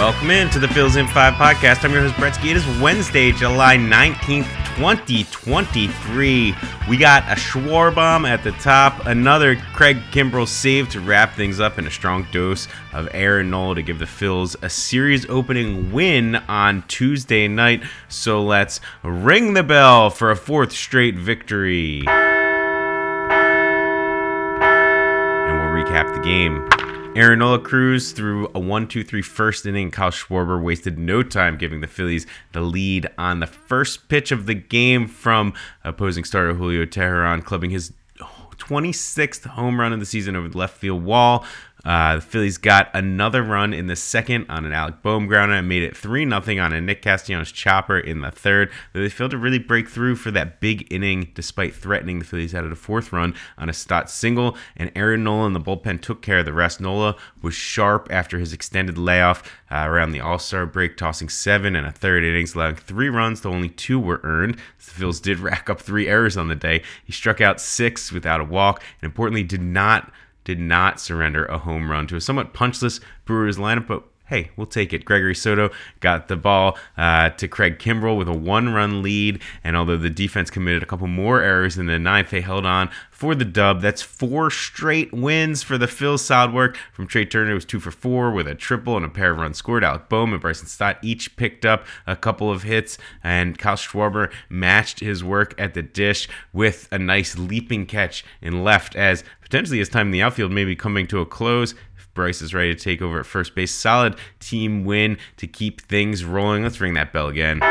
Welcome in to the Phils in 5 podcast. I'm your host, Brett. It is Wednesday, July 19th, 2023. We got a Schwarbomb at the top, another Craig Kimbrel save to wrap things up, and a strong dose of Aaron Nola to give the Phils a series opening win on Tuesday night. So let's ring the bell for a fourth straight victory. And we'll recap the game. Aaron Cruz threw a 1 2 3 first inning. Kyle Schwarber wasted no time giving the Phillies the lead on the first pitch of the game from opposing starter Julio Teheran, clubbing his 26th home run of the season over the left field wall. Uh, the Phillies got another run in the second on an Alec Bohm grounder and made it 3 0 on a Nick Castellanos chopper in the third. They failed to really break through for that big inning despite threatening the Phillies out of the fourth run on a Stott single. And Aaron Nola in the bullpen took care of the rest. Nola was sharp after his extended layoff uh, around the All Star break, tossing seven and a third innings, allowing three runs, though only two were earned. The Phillies did rack up three errors on the day. He struck out six without a walk, and importantly, did not did not surrender a home run to a somewhat punchless Brewers lineup, but hey, we'll take it. Gregory Soto got the ball uh, to Craig Kimbrel with a one run lead. And although the defense committed a couple more errors in the ninth, they held on for the dub. That's four straight wins for the Phil solid work from Trea Turner. It was two for four with a triple and a pair of runs scored. Alec Bohm and Bryson Stott each picked up a couple of hits. And Kyle Schwarber matched his work at the dish with a nice leaping catch in left as potentially his time in the outfield may be coming to a close. Bryce is ready to take over at first base. Solid team win to keep things rolling. Let's ring that bell again.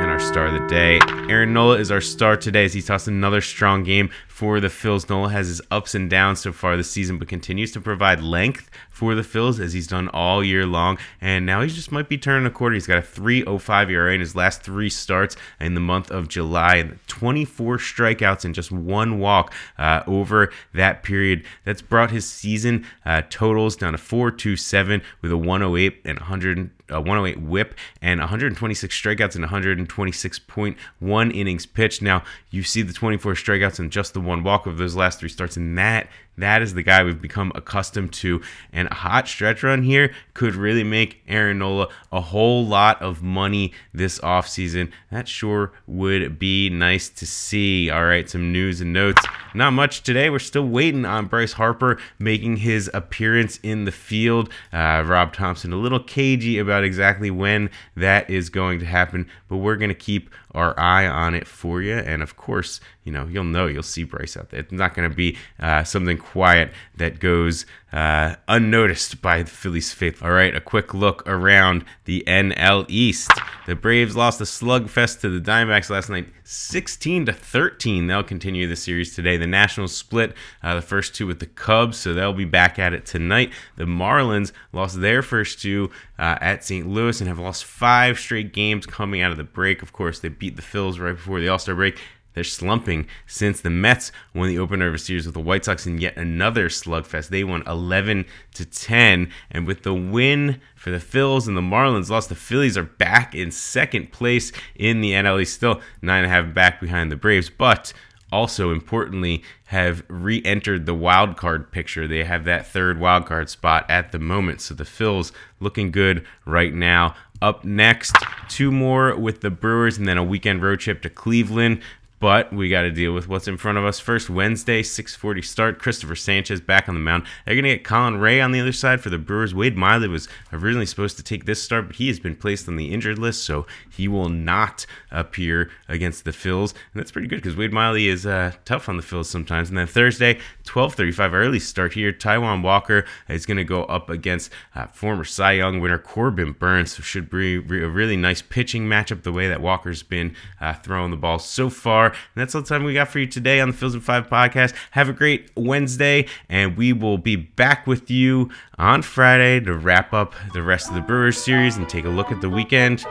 And our star of the day, Aaron Nola is our star today as he tossed another strong game for the Phils. Nola has his ups and downs so far this season, but continues to provide length for the Phils as he's done all year long. And now he just might be turning a quarter. He's got a 3.05 ERA in his last three starts in the month of July, and 24 strikeouts and just one walk uh, over that period. That's brought his season uh, totals down to 4.27 with a 108 and 100. A 108 whip and 126 strikeouts and 126.1 innings pitched. Now you see the 24 strikeouts and just the one walk of those last three starts, and that that is the guy we've become accustomed to. And a hot stretch run here could really make Aaron Nola a whole lot of money this offseason. That sure would be nice to see. All right, some news and notes. Not much today. We're still waiting on Bryce Harper making his appearance in the field. Uh, Rob Thompson, a little cagey about exactly when that is going to happen, but we're going to keep our eye on it for you. And of course, you know, you'll know you'll see Bryce out there. It's not going to be uh, something quiet that goes uh, unnoticed by the Phillies faithful. All right, a quick look around the NL East. The Braves lost a slugfest to the Diamondbacks last night, 16 to 13. They'll continue the series today. The Nationals split uh, the first two with the Cubs, so they'll be back at it tonight. The Marlins lost their first two uh, at St. Louis and have lost five straight games coming out of the break. Of course, they beat the Phils right before the All Star break. They're slumping since the Mets won the opener of a series with the White Sox in yet another slugfest. They won 11 to 10, and with the win for the Phils and the Marlins lost, the Phillies are back in second place in the NL East, still nine and a half back behind the Braves, but also importantly have re-entered the wild card picture. They have that third wild card spot at the moment. So the Phils looking good right now. Up next, two more with the Brewers and then a weekend road trip to Cleveland but we got to deal with what's in front of us first. Wednesday, 6:40 start. Christopher Sanchez back on the mound. They're gonna get Colin Rea on the other side for the Brewers. Wade Miley was originally supposed to take this start, but he has been placed on the injured list, so he will not appear against the Phils, and that's pretty good because Wade Miley is uh, tough on the Phils sometimes. And then Thursday, 12:35 early start here. Taijuan Walker is gonna go up against uh, former Cy Young winner Corbin Burnes so should be a really nice pitching matchup. The way that Walker's been uh, throwing the ball so far. And that's all the time we got for you today on the Phils in Five podcast. Have a great Wednesday, and we will be back with you on Friday to wrap up the rest of the Brewers series and take a look at the weekend.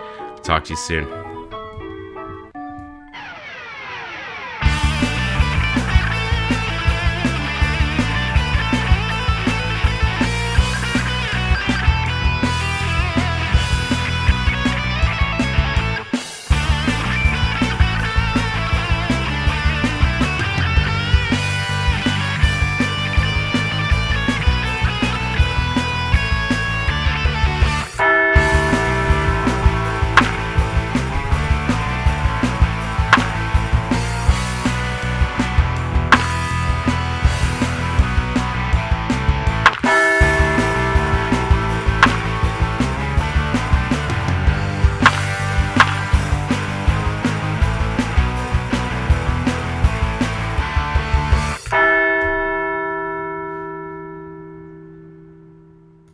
Talk to you soon.